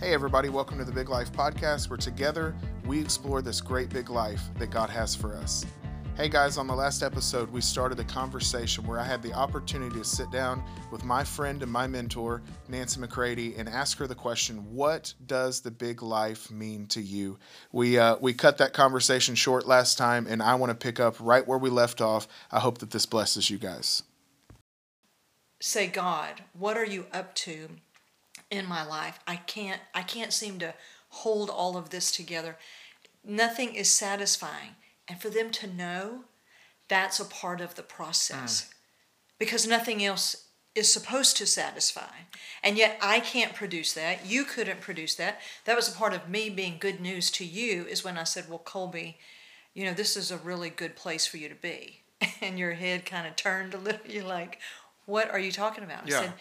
Hey, everybody, welcome to the Big Life Podcast, where together we explore this great big life that God has for us. Hey, guys, on the last episode, we started a conversation where I had the opportunity to sit down with my friend and my mentor, Nancy McCready, and ask her the question What does the big life mean to you? We, uh, we cut that conversation short last time, and I want to pick up right where we left off. I hope that this blesses you guys. Say, God, what are you up to in my life. I can't I can't seem to hold all of this together. Nothing is satisfying. And for them to know that's a part of the process. Mm. Because nothing else is supposed to satisfy. And yet I can't produce that. You couldn't produce that. That was a part of me being good news to you is when I said, "Well, Colby, you know, this is a really good place for you to be." And your head kind of turned a little. You're like, "What are you talking about?" Yeah. I said,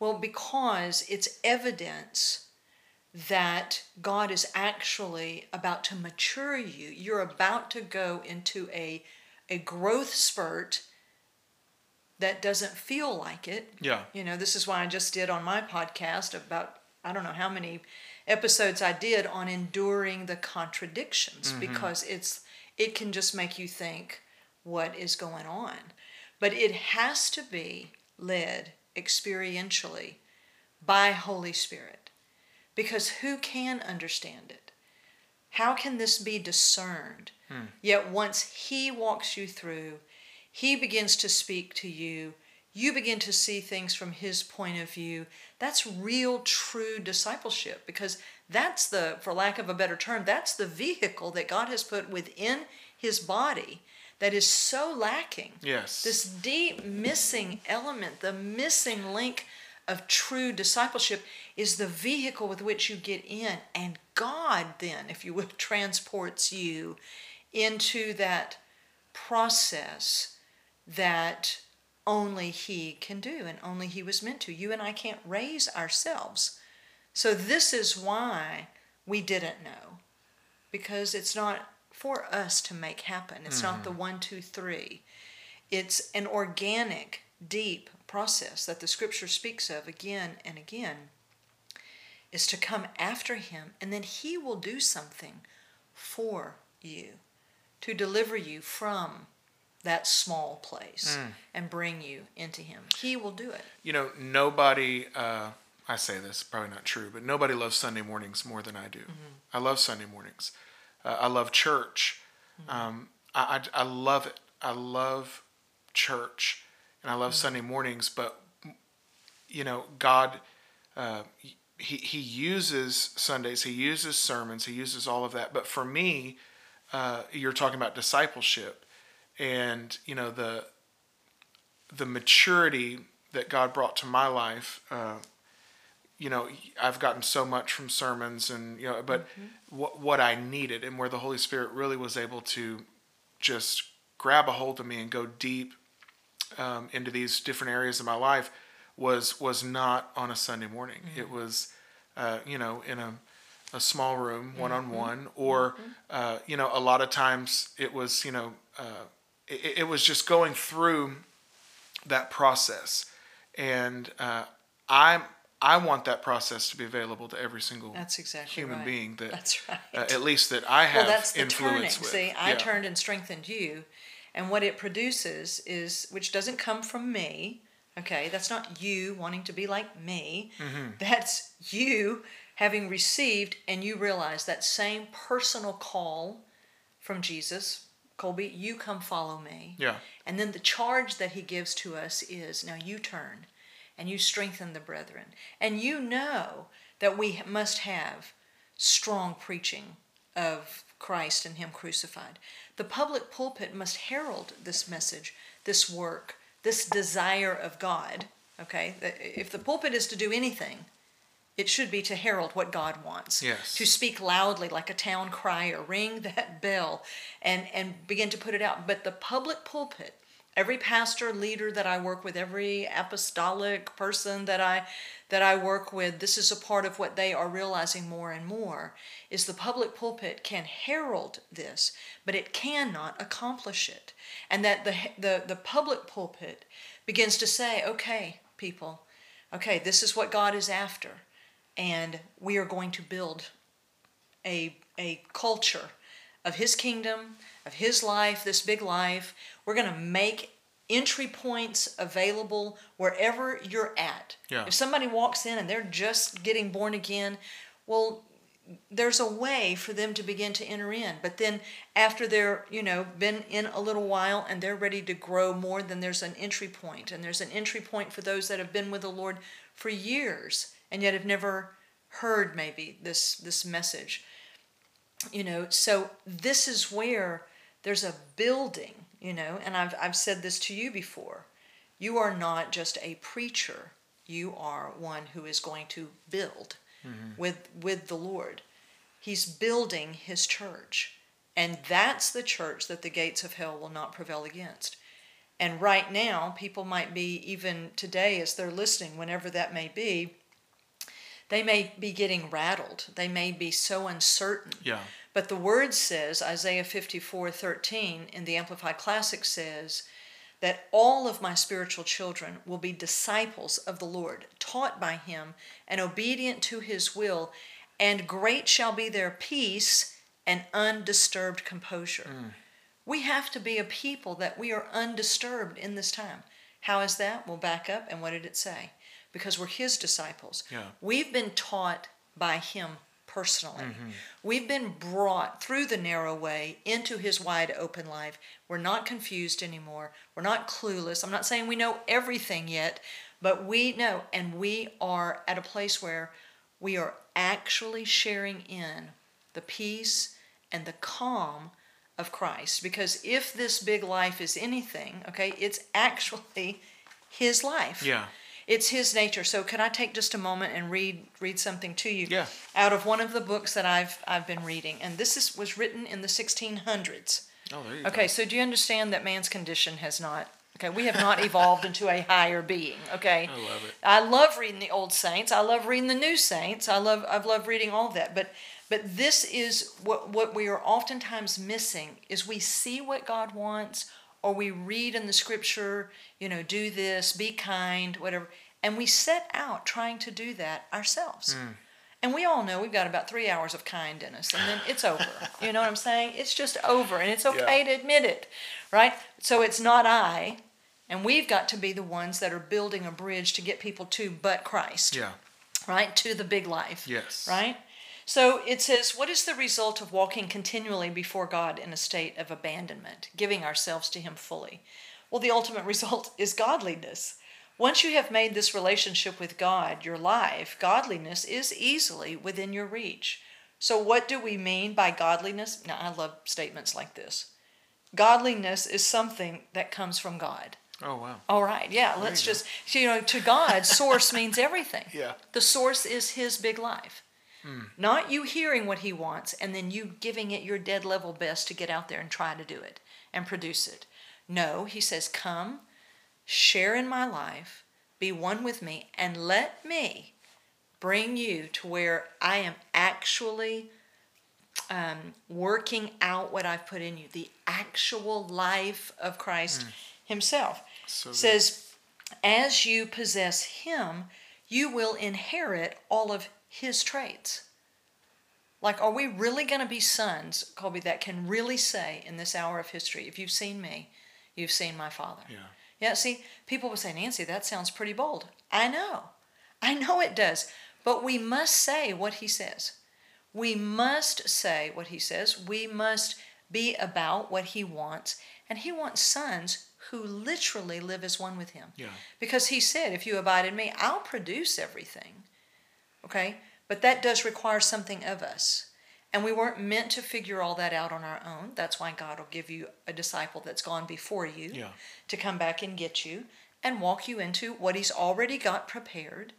well, because it's evidence that God is actually about to mature you. You're about to go into a, a growth spurt that doesn't feel like it. Yeah. You know, this is why I just did on my podcast about, I don't know how many episodes I did on enduring the contradictions mm-hmm. because it's it can just make you think what is going on. But it has to be led experientially by Holy Spirit. Because who can understand it? How can this be discerned? Hmm. Yet once He walks you through, He begins to speak to you, you begin to see things from His point of view. That's real, true discipleship because that's the, for lack of a better term, that's the vehicle that God has put within His body that is so lacking. Yes. This deep missing element, the missing link of true discipleship is the vehicle with which you get in. And God, then, if you will, transports you into that process that only He can do and only He was meant to. You and I can't raise ourselves. So, this is why we didn't know, because it's not for us to make happen. It's mm. not the mm. one, two, three. It's an organic, deep process that the scripture speaks of again and again is to come after him and then he will do something for you to deliver you from that small place mm. and bring you into him. He will do it. You know, nobody, uh, I say this, probably not true, but nobody loves Sunday mornings more than I do. Mm-hmm. I love Sunday mornings. Uh, I love church. Mm-hmm. Um, I, I, I, love it. I love church, and I love mm-hmm. Sunday mornings. But you know, God, uh, he he uses Sundays. He uses sermons. He uses all of that. But for me, uh, you're talking about discipleship, and you know the the maturity that God brought to my life uh, you know i've gotten so much from sermons and you know but mm-hmm. what what i needed and where the holy spirit really was able to just grab a hold of me and go deep um, into these different areas of my life was was not on a sunday morning mm-hmm. it was uh, you know in a a small room one on one or mm-hmm. uh, you know a lot of times it was you know uh, it, it, was just going through that process and uh, i'm I want that process to be available to every single that's exactly human right. being that that's right. Uh, at least that I have well, that's the influence turning. with. See, I yeah. turned and strengthened you, and what it produces is, which doesn't come from me. Okay, that's not you wanting to be like me. Mm-hmm. That's you having received, and you realize that same personal call from Jesus. Colby, you come follow me. Yeah. And then the charge that he gives to us is now you turn and you strengthen the brethren. And you know that we must have strong preaching of Christ and Him crucified. The public pulpit must herald this message, this work, this desire of God. Okay? If the pulpit is to do anything, it should be to herald what God wants. Yes. To speak loudly like a town crier, ring that bell and, and begin to put it out. But the public pulpit every pastor leader that I work with, every apostolic person that I that I work with, this is a part of what they are realizing more and more is the public pulpit can herald this, but it cannot accomplish it. And that the the, the public pulpit begins to say, okay, people, okay, this is what God is after. and we are going to build a a culture of his kingdom, of his life, this big life. We're going to make entry points available wherever you're at. Yeah. If somebody walks in and they're just getting born again, well, there's a way for them to begin to enter in. But then after they're, you know, been in a little while and they're ready to grow more, then there's an entry point. And there's an entry point for those that have been with the Lord for years and yet have never heard maybe this this message. You know, so this is where there's a building, you know, and I've I've said this to you before. You are not just a preacher. You are one who is going to build mm-hmm. with with the Lord. He's building his church. And that's the church that the gates of hell will not prevail against. And right now, people might be, even today as they're listening, whenever that may be, they may be getting rattled. They may be so uncertain. Yeah. But the word says, Isaiah 54 13 in the Amplified Classic says, that all of my spiritual children will be disciples of the Lord, taught by him and obedient to his will, and great shall be their peace and undisturbed composure. Mm. We have to be a people that we are undisturbed in this time. How is that? We'll back up and what did it say? Because we're his disciples. Yeah. We've been taught by him personally. Mm-hmm. We've been brought through the narrow way into his wide open life. We're not confused anymore. We're not clueless. I'm not saying we know everything yet, but we know, and we are at a place where we are actually sharing in the peace and the calm of Christ. Because if this big life is anything, okay, it's actually his life. Yeah. It's his nature. So can I take just a moment and read read something to you? Yeah. Out of one of the books that I've I've been reading, and this is was written in the 1600s. Oh, there you Okay, go. so do you understand that man's condition has not? Okay, we have not evolved into a higher being. Okay, I love it. I love reading the old saints. I love reading the new saints. I love I've loved reading all of that. But but this is what what we are oftentimes missing is we see what God wants or we read in the scripture, you know, do this, be kind, whatever, and we set out trying to do that ourselves. Hmm. And we all know we've got about three hours of kind in us, and then it's over. you know what I'm saying? It's just over, and it's okay Yeah. to admit it, right? So it's not I, and we've got to be the ones that are building a bridge to get people to but Christ, Yeah. right? To the big life. Yes. Right? So it says, What is the result of walking continually before God in a state of abandonment, giving ourselves to Him fully? Well, the ultimate result is godliness. Once you have made this relationship with God your life, godliness is easily within your reach. So, what do we mean by godliness? Now, I love statements like this. Godliness is something that comes from God. Oh, wow. All right, yeah, let's you go. just, you know, to God, source means everything. Yeah. The source is His big life. Not you hearing what He wants and then you giving it your dead level best to get out there and try to do it and produce it. No, He says, come, share in my life, be one with me, and let me bring you to where I am actually um, working out what I've put in you, the actual life of Christ Himself. So says, as you possess Him, you will inherit all of His traits. Like, are we really going to be sons, Colby, that can really say in this hour of history, if you've seen me, you've seen my Father? Yeah. Yeah, see, people will say, Nancy, that sounds pretty bold. I know. I know it does. But we must say what he says. We must say what he says. We must be about what he wants. And he wants sons who literally live as one with him. Yeah. Because he said, if you abide in me, I'll produce everything. Okay? But that does require something of us. And we weren't meant to figure all that out on our own. That's why God will give you a disciple that's gone before you Yeah. to come back and get you and walk you into what He's already got prepared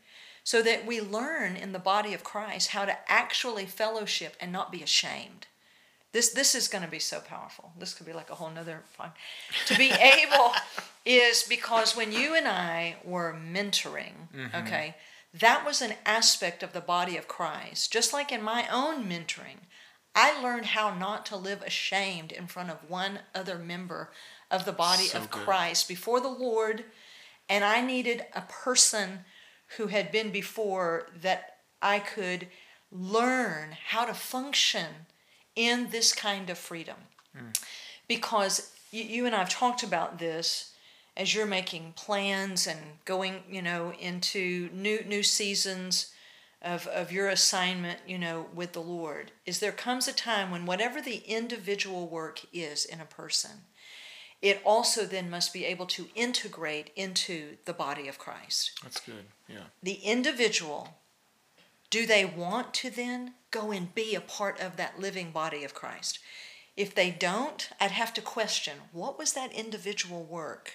so that we learn in the body of Christ how to actually fellowship and not be ashamed. This, this is going to be so powerful. This could be like a whole nother fun. To be able is because when you and I were mentoring, mm-hmm. okay, that was an aspect of the body of Christ. Just like in my own mentoring, I learned how not to live ashamed in front of one other member of the body So of good. Christ before the Lord. And I needed a person who had been before that I could learn how to function in this kind of freedom. Hmm. Because you, you and I have talked about this as you're making plans and going, you know, into new new seasons of, of your assignment, you know, with the Lord, is there comes a time when whatever the individual work is in a person, it also then must be able to integrate into the body of Christ. That's good. Yeah. The individual, do they want to then go and be a part of that living body of Christ? If they don't, I'd have to question what was that individual work?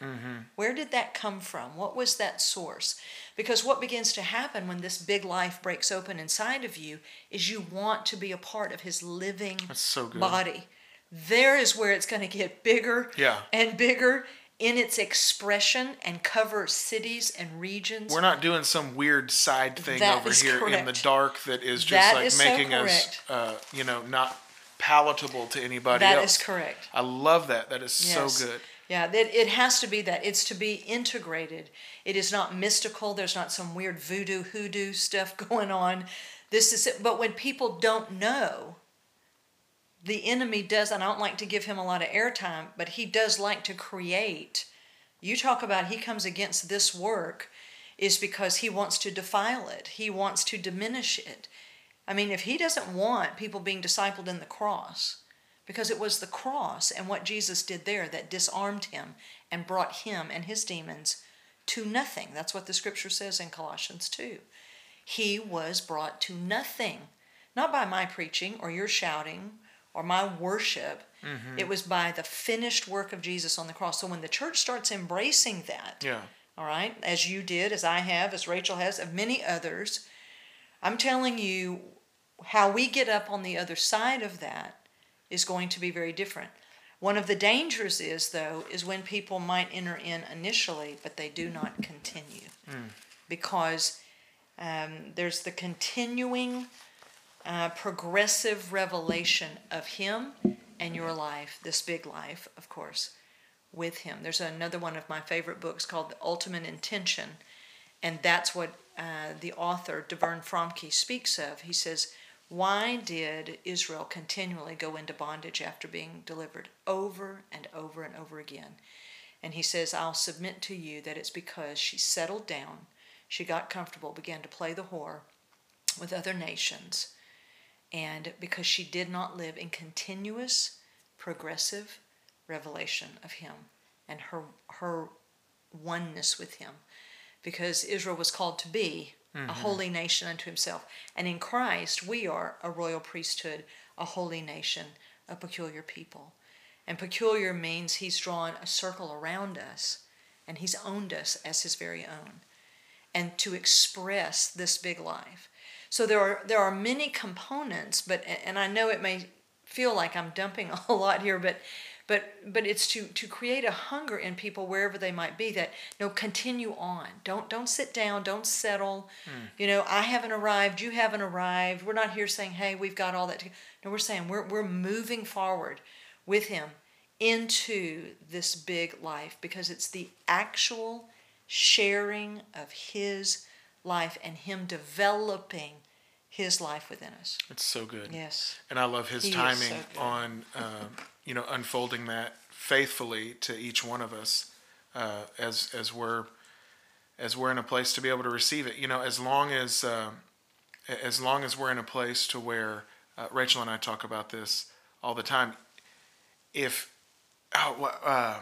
Where did that come from? What was that source? Because what begins to happen when this big life breaks open inside of you is you want to be a part of his living That's so good. body. There is where it's going to get bigger Yeah. and bigger in its expression and cover cities and regions. We're not doing some weird side thing That over here in the dark that is just That like is so making us, uh, you know, not palatable to anybody That else. is correct. I love that. That is Yes. so good. Yeah, it, it has to be that. It's to be integrated. It is not mystical. There's not some weird voodoo, hoodoo stuff going on. This is it. But when people don't know, the enemy does, and I don't like to give him a lot of airtime, but he does like to create. You talk about he comes against this work, is because he wants to defile it, he wants to diminish it. I mean, if he doesn't want people being discipled in the cross, because it was the cross and what Jesus did there that disarmed him and brought him and his demons to nothing. That's what the scripture says in Colossians 2. He was brought to nothing, not by my preaching or your shouting or my worship. Mm-hmm. It was by the finished work of Jesus on the cross. So when the church starts embracing that, Yeah. all right, as you did, as I have, as Rachel has, of many others, I'm telling you how we get up on the other side of that is going to be very different. One of the dangers is, though, is when people might enter in initially, but they do not continue. Because um, there's the continuing uh, progressive revelation of Him and your life, this big life, of course, with Him. There's another one of my favorite books called The Ultimate Intention, and that's what uh, the author, Devern Fromke, speaks of. He says, Why did Israel continually go into bondage after being delivered over and over and over again? And he says, I'll submit to you that it's because she settled down, she got comfortable, began to play the whore with other nations, and because she did not live in continuous, progressive revelation of Him and her her oneness with Him, because Israel was called to be a mm-hmm. holy nation unto Himself, and in Christ we are a royal priesthood, a holy nation, a peculiar people, and peculiar means He's drawn a circle around us, and He's owned us as His very own and to express this big life. So there are there are many components, but and I know it may feel like I'm dumping a lot here, but but but it's to to create a hunger in people wherever they might be that no continue on. Don't don't sit down, don't settle. You know, I haven't arrived, you haven't arrived. We're not here saying, "Hey, we've got all that." To-. No, we're saying we're we're moving forward with him into this big life because it's the actual sharing of his life and him developing his life within us. It's so good. Yes. And I love his He timing so on, uh, you know, unfolding that faithfully to each one of us uh, as as we're as we're in a place to be able to receive it. You know, as long as uh, as long as we're in a place to where uh, Rachel and I talk about this all the time. If oh, uh,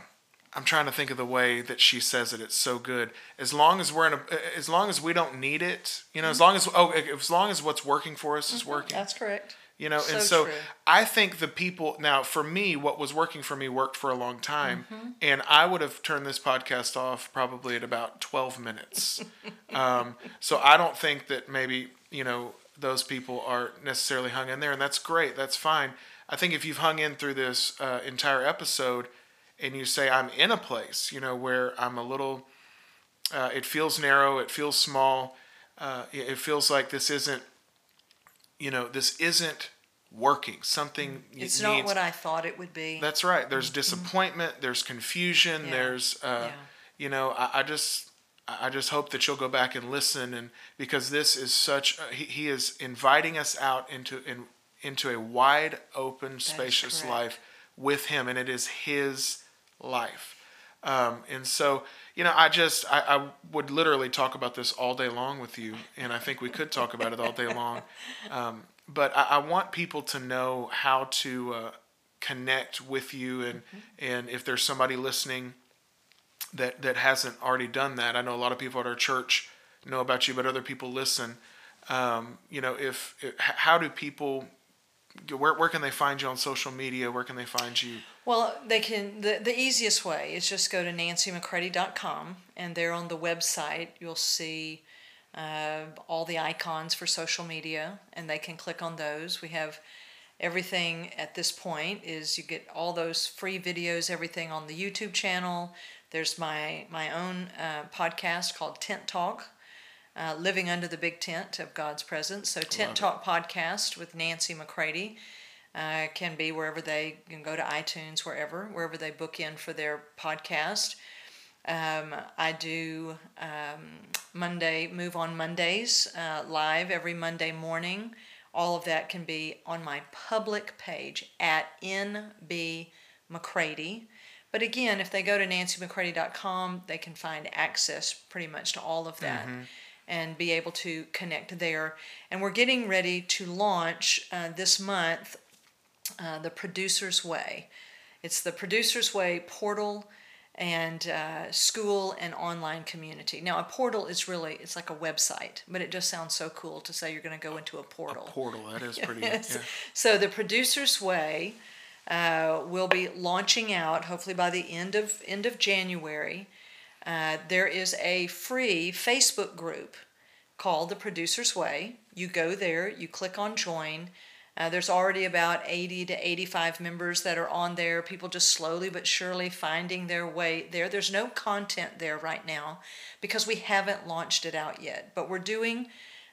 I'm trying to think of the way that she says it. It's so good. As long as we're in a, as long as we don't need it, you know, as long as oh, as long as what's working for us is working. That's correct. You know, So and so true. I think the people now for me, what was working for me worked for a long time, Mm-hmm. and I would have turned this podcast off probably at about twelve minutes. um, so I don't think that maybe you know those people are necessarily hung in there, and that's great. That's fine. I think if you've hung in through this uh, entire episode, and you say I'm in a place, you know, where I'm a little, uh, it feels narrow, it feels small, uh, it feels like this isn't you know, this isn't working. Something It's needs, not what I thought it would be. That's right. There's disappointment. There's confusion. Yeah. There's, uh, Yeah. you know, I, I just, I just hope that you'll go back and listen, and because this is such, uh, he, he is inviting us out into in, into a wide open, spacious life with Him, and it is His life. Um, and so, you know, I just I, I, would literally talk about this all day long with you, and I think we could talk about it all day long. Um, but I, I, want people to know how to uh, connect with you, and mm-hmm. and if there's somebody listening that that hasn't already done that. I know a lot of people at our church know about you, but other people listen. Um, you know, if, if, how do people where where can they find you on social media? Where can they find you? Well, they can. The, the easiest way is just go to nancymccready.com, and there on the website you'll see uh, all the icons for social media, and they can click on those. We have everything at this point is you get all those free videos, everything on the YouTube channel. There's my my own uh, podcast called Tent Talk, uh, living under the big tent of God's presence. So Tent Talk podcast with Nancy McCready uh, can be wherever they can go to iTunes, wherever wherever they book in for their podcast. Um, I do um, Monday Move on Mondays uh, live every Monday morning. All of that can be on my public page at NB McCready. But again, if they go to nancymccready.com, they can find access pretty much to all of that. Mm-hmm and be able to connect there. And we're getting ready to launch uh, this month uh, the Producer's Way. It's the Producer's Way portal and uh, school and online community. Now, a portal is really it's like a website, but it just sounds so cool to say you're going to go into a portal. A portal that is pretty. yes. yeah. So the Producer's Way uh, will be launching out hopefully by the end of end of January. Uh, there is a free Facebook group called The Producer's Way. You go there, you click on join. Uh, there's already about 80 to 85 members that are on there. People just slowly but surely finding their way there. There's no content there right now because we haven't launched it out yet. But we're doing,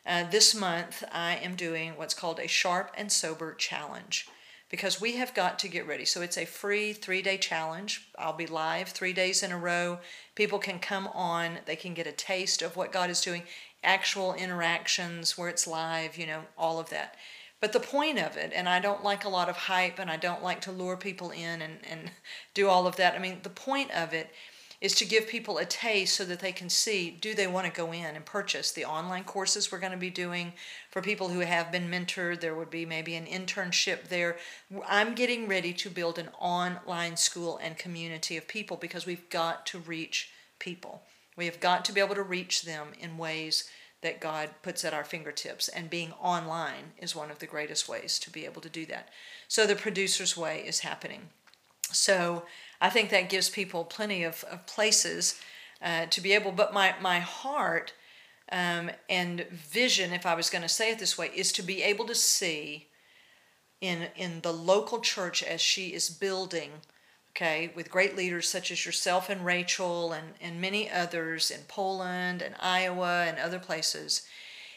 uh, this month, I am doing what's called a Sharp and Sober Challenge because we have got to get ready. So it's a free three day challenge. I'll be live three days in a row. People can come on, they can get a taste of what God is doing, actual interactions where it's live, you know, all of that. But the point of it, and I don't like a lot of hype and I don't like to lure people in and, and do all of that. I mean, the point of it is to give people a taste so that they can see do they want to go in and purchase the online courses we're going to be doing for people who have been mentored there would be maybe an internship there i'm getting ready to build an online school and community of people because we've got to reach people we have got to be able to reach them in ways that God puts at our fingertips, and being online is one of the greatest ways to be able to do that. So, the producer's way is happening. So, I think that gives people plenty of, of places uh, to be able, but my, my heart um, and vision, if I was going to say it this way, is to be able to see in, in the local church as she is building, okay, with great leaders such as yourself and Rachel and, and many others in Poland and Iowa and other places,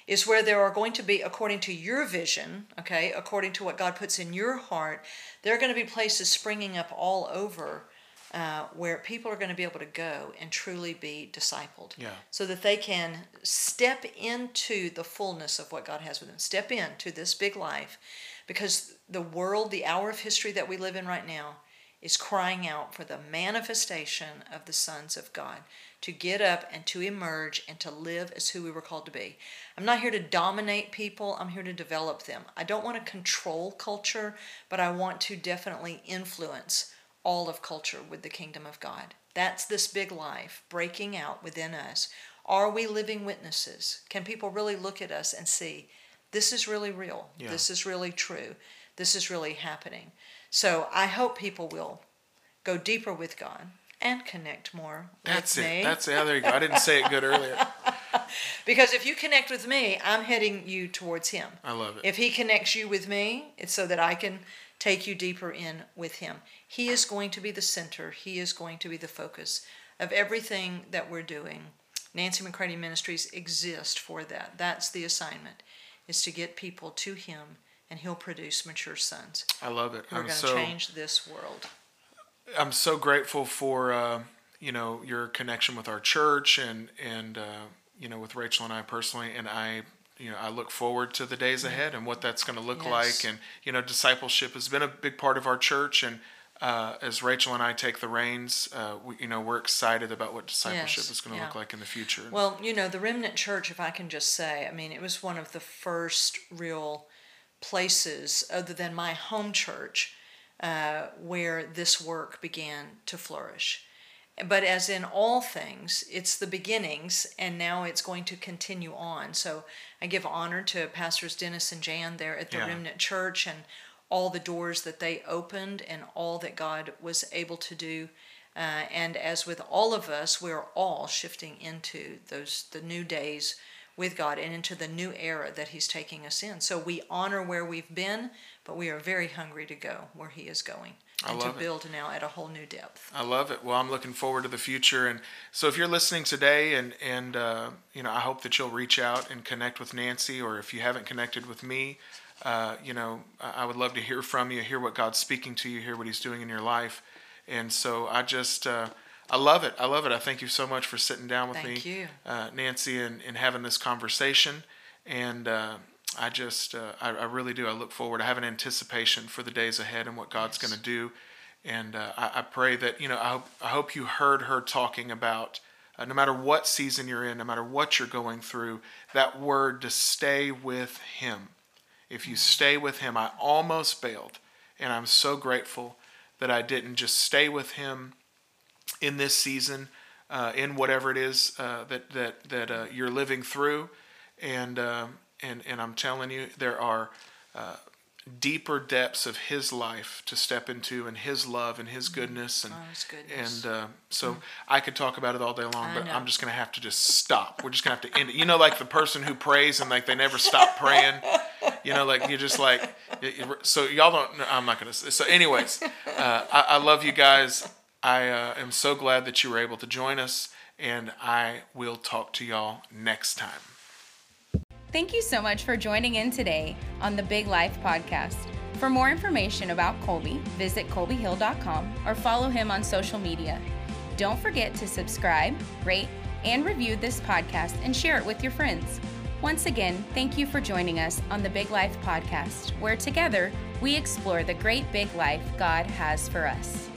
is where there are going to be, according to your vision, okay, according to what God puts in your heart, there are going to be places springing up all over uh, where people are going to be able to go and truly be discipled. Yeah. So that they can step into the fullness of what God has for them, step into this big life. Because the world, the hour of history that we live in right now, is crying out for the manifestation of the sons of God to get up and to emerge and to live as who we were called to be. I'm not here to dominate people, I'm here to develop them. I don't want to control culture, but I want to definitely influence all of culture with the kingdom of God. That's this big life breaking out within us. Are we living witnesses? Can people really look at us and see this is really real? Yeah. This is really true. This is really happening. So I hope people will go deeper with God and connect more That's with it. me. That's it. There you go. I didn't say it good earlier. because if you connect with me, I'm heading you towards Him. I love it. If He connects you with me, it's so that I can take you deeper in with Him. He is going to be the center, He is going to be the focus of everything that we're doing. Nancy McCready Ministries exist for that. That's the assignment, is to get people to Him, and He'll produce mature sons. I love it. We're going to so, change this world. I'm so grateful for uh, you know your connection with our church and and uh, you know with Rachel and I personally, and I you know I look forward to the days ahead and what that's going to look Yes. like. And you know discipleship has been a big part of our church, and uh, as Rachel and I take the reins, uh, we, you know we're excited about what discipleship Yes, is going to yeah. look like in the future. Well, you know, the Remnant Church, if I can just say, I mean, it was one of the first real places, other than my home church, uh, where this work began to flourish. But as in all things, it's the beginnings, and now it's going to continue on. So I give honor to Pastors Dennis and Jan there at the Yeah. Remnant Church and all the doors that they opened and all that God was able to do. Uh, and as with all of us, we're all shifting into those the new days with God and into the new era that He's taking us in. So we honor where we've been, but we are very hungry to go where He is going I and to love it. build now at a whole new depth. I love it. Well, I'm looking forward to the future, and so if you're listening today, and and uh, you know, I hope that you'll reach out and connect with Nancy, or if you haven't connected with me, uh, you know, I would love to hear from you, hear what God's speaking to you, hear what He's doing in your life, and so I just. Uh, I love it. I love it. I thank you so much for sitting down with Thank me, you. Uh, Nancy, and, and having this conversation. And uh, I just, uh, I, I really do. I look forward. I have an anticipation for the days ahead and what God's Yes. going to do. And uh, I, I pray that you know. I hope, I hope you heard her talking about. Uh, no matter what season you're in, no matter what you're going through, that word to stay with Him. If you stay with Him, I almost bailed, and I'm so grateful that I didn't just stay with Him in this season, uh, in whatever it is uh, that that that uh, you're living through, and um, and and I'm telling you, there are uh, deeper depths of His life to step into, and His love and His goodness, and Oh, His goodness. and uh, so I could talk about it all day long, I but know. I'm just gonna have to just stop. We're just gonna have to end it. You know, like the person who prays and like they never stop praying. You know, like you're just like. So y'all don't. no, I'm not gonna. say So, anyways, uh, I, I love you guys. I uh, am so glad that you were able to join us, and I will talk to y'all next time. Thank you so much for joining in today on the Big Life Podcast. For more information about Colby, visit colbyhill.com or follow him on social media. Don't forget to subscribe, rate, and review this podcast and share it with your friends. Once again, thank you for joining us on the Big Life Podcast, where together we explore the great big life God has for us.